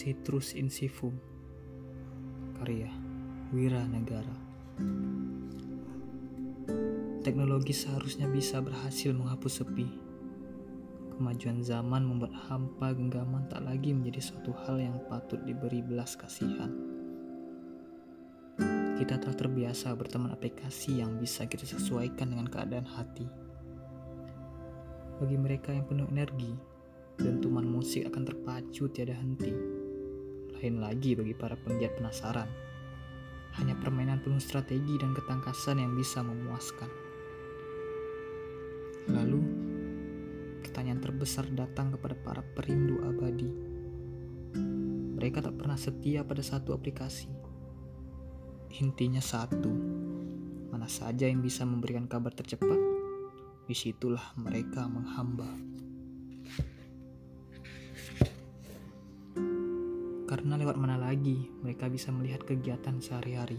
Citrus insivum Karya Wira Negara Teknologi seharusnya bisa berhasil menghapus sepi Kemajuan zaman membuat hampa genggaman tak lagi menjadi suatu hal yang patut diberi belas kasihan kita telah terbiasa berteman aplikasi yang bisa kita sesuaikan dengan keadaan hati. Bagi mereka yang penuh energi, dentuman musik akan terpacu tiada henti. Lain lagi bagi para penggiat penasaran. Hanya permainan penuh strategi dan ketangkasan yang bisa memuaskan. Lalu, pertanyaan terbesar datang kepada para perindu abadi. Mereka tak pernah setia pada satu aplikasi Intinya satu, mana saja yang bisa memberikan kabar tercepat, di situlah mereka menghamba. Karena lewat mana lagi mereka bisa melihat kegiatan sehari-hari.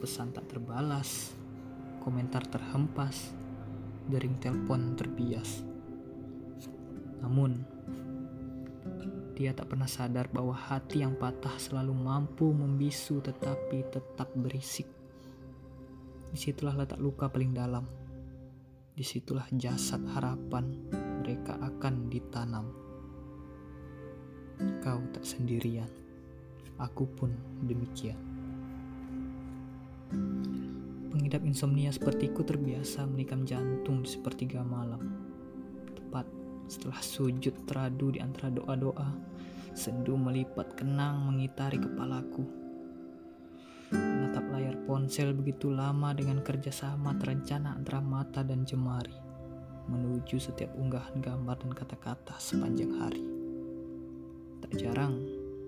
Pesan tak terbalas, komentar terhempas, dering telepon terbias. Namun, dia tak pernah sadar bahwa hati yang patah selalu mampu membisu tetapi tetap berisik. Di situlah letak luka paling dalam. Di situlah jasad harapan mereka akan ditanam. Kau tak sendirian. Aku pun demikian. Pengidap insomnia sepertiku terbiasa menikam jantung di sepertiga malam. Tepat setelah sujud teradu di antara doa-doa, sendu melipat kenang mengitari kepalaku. Menatap layar ponsel begitu lama dengan kerjasama terencana antara mata dan jemari, menuju setiap unggahan gambar dan kata-kata sepanjang hari. Jarang,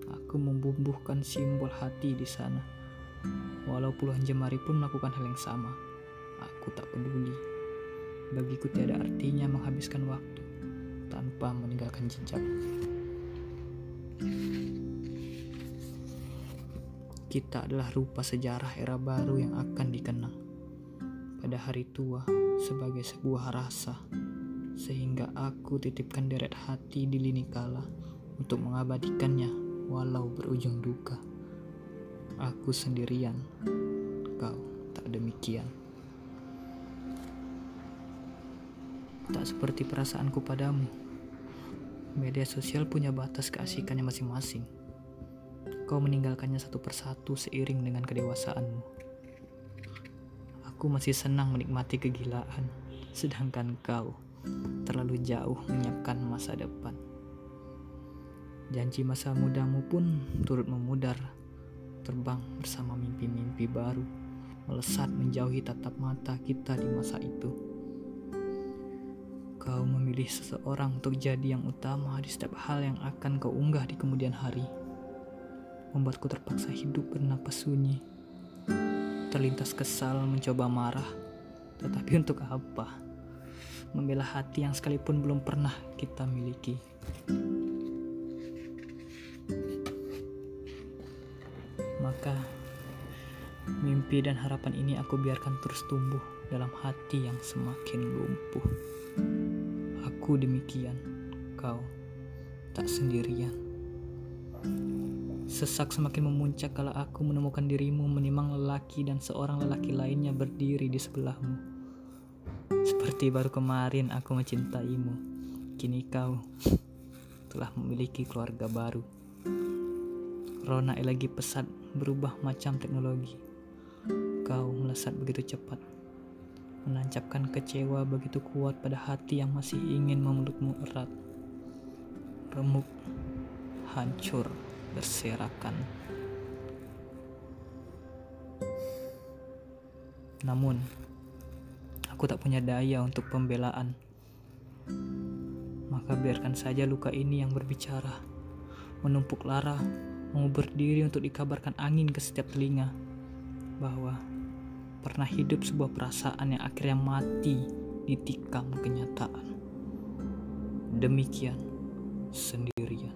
aku membumbuhkan simbol hati di sana. Walau puluhan jemari pun melakukan hal yang sama, aku tak peduli. Bagiku tiada artinya menghabiskan waktu tanpa meninggalkan jejak. Kita adalah rupa sejarah era baru yang akan dikenang pada hari tua sebagai sebuah rasa, sehingga aku titipkan deret hati di lini kala untuk mengabadikannya walau berujung duka. Aku sendirian, kau tak demikian. Tak seperti perasaanku padamu Media sosial punya batas keasikannya masing-masing. Kau meninggalkannya satu persatu seiring dengan kedewasaanmu. Aku masih senang menikmati kegilaan, sedangkan kau terlalu jauh menyiapkan masa depan. Janji masa mudamu pun turut memudar, terbang bersama mimpi-mimpi baru, melesat menjauhi tatap mata kita di masa itu. Kau memilih seseorang untuk jadi yang utama di setiap hal yang akan kau unggah di kemudian hari. Membuatku terpaksa hidup bernapas sunyi. Terlintas kesal mencoba marah, tetapi untuk apa? Membela hati yang sekalipun belum pernah kita miliki. Mimpi dan harapan ini aku biarkan terus tumbuh dalam hati yang semakin lumpuh. Aku demikian, kau tak sendirian. Sesak semakin memuncak kalau aku menemukan dirimu menimang lelaki dan seorang lelaki lainnya berdiri di sebelahmu. Seperti baru kemarin aku mencintaimu, kini kau telah memiliki keluarga baru. Rona lagi pesat berubah macam teknologi. Kau melesat begitu cepat menancapkan kecewa begitu kuat pada hati yang masih ingin memelukmu erat. Remuk, hancur, berserakan. Namun, aku tak punya daya untuk pembelaan. Maka biarkan saja luka ini yang berbicara, menumpuk lara, mau berdiri untuk dikabarkan angin ke setiap telinga bahwa pernah hidup sebuah perasaan yang akhirnya mati ditikam kenyataan. Demikian sendirian.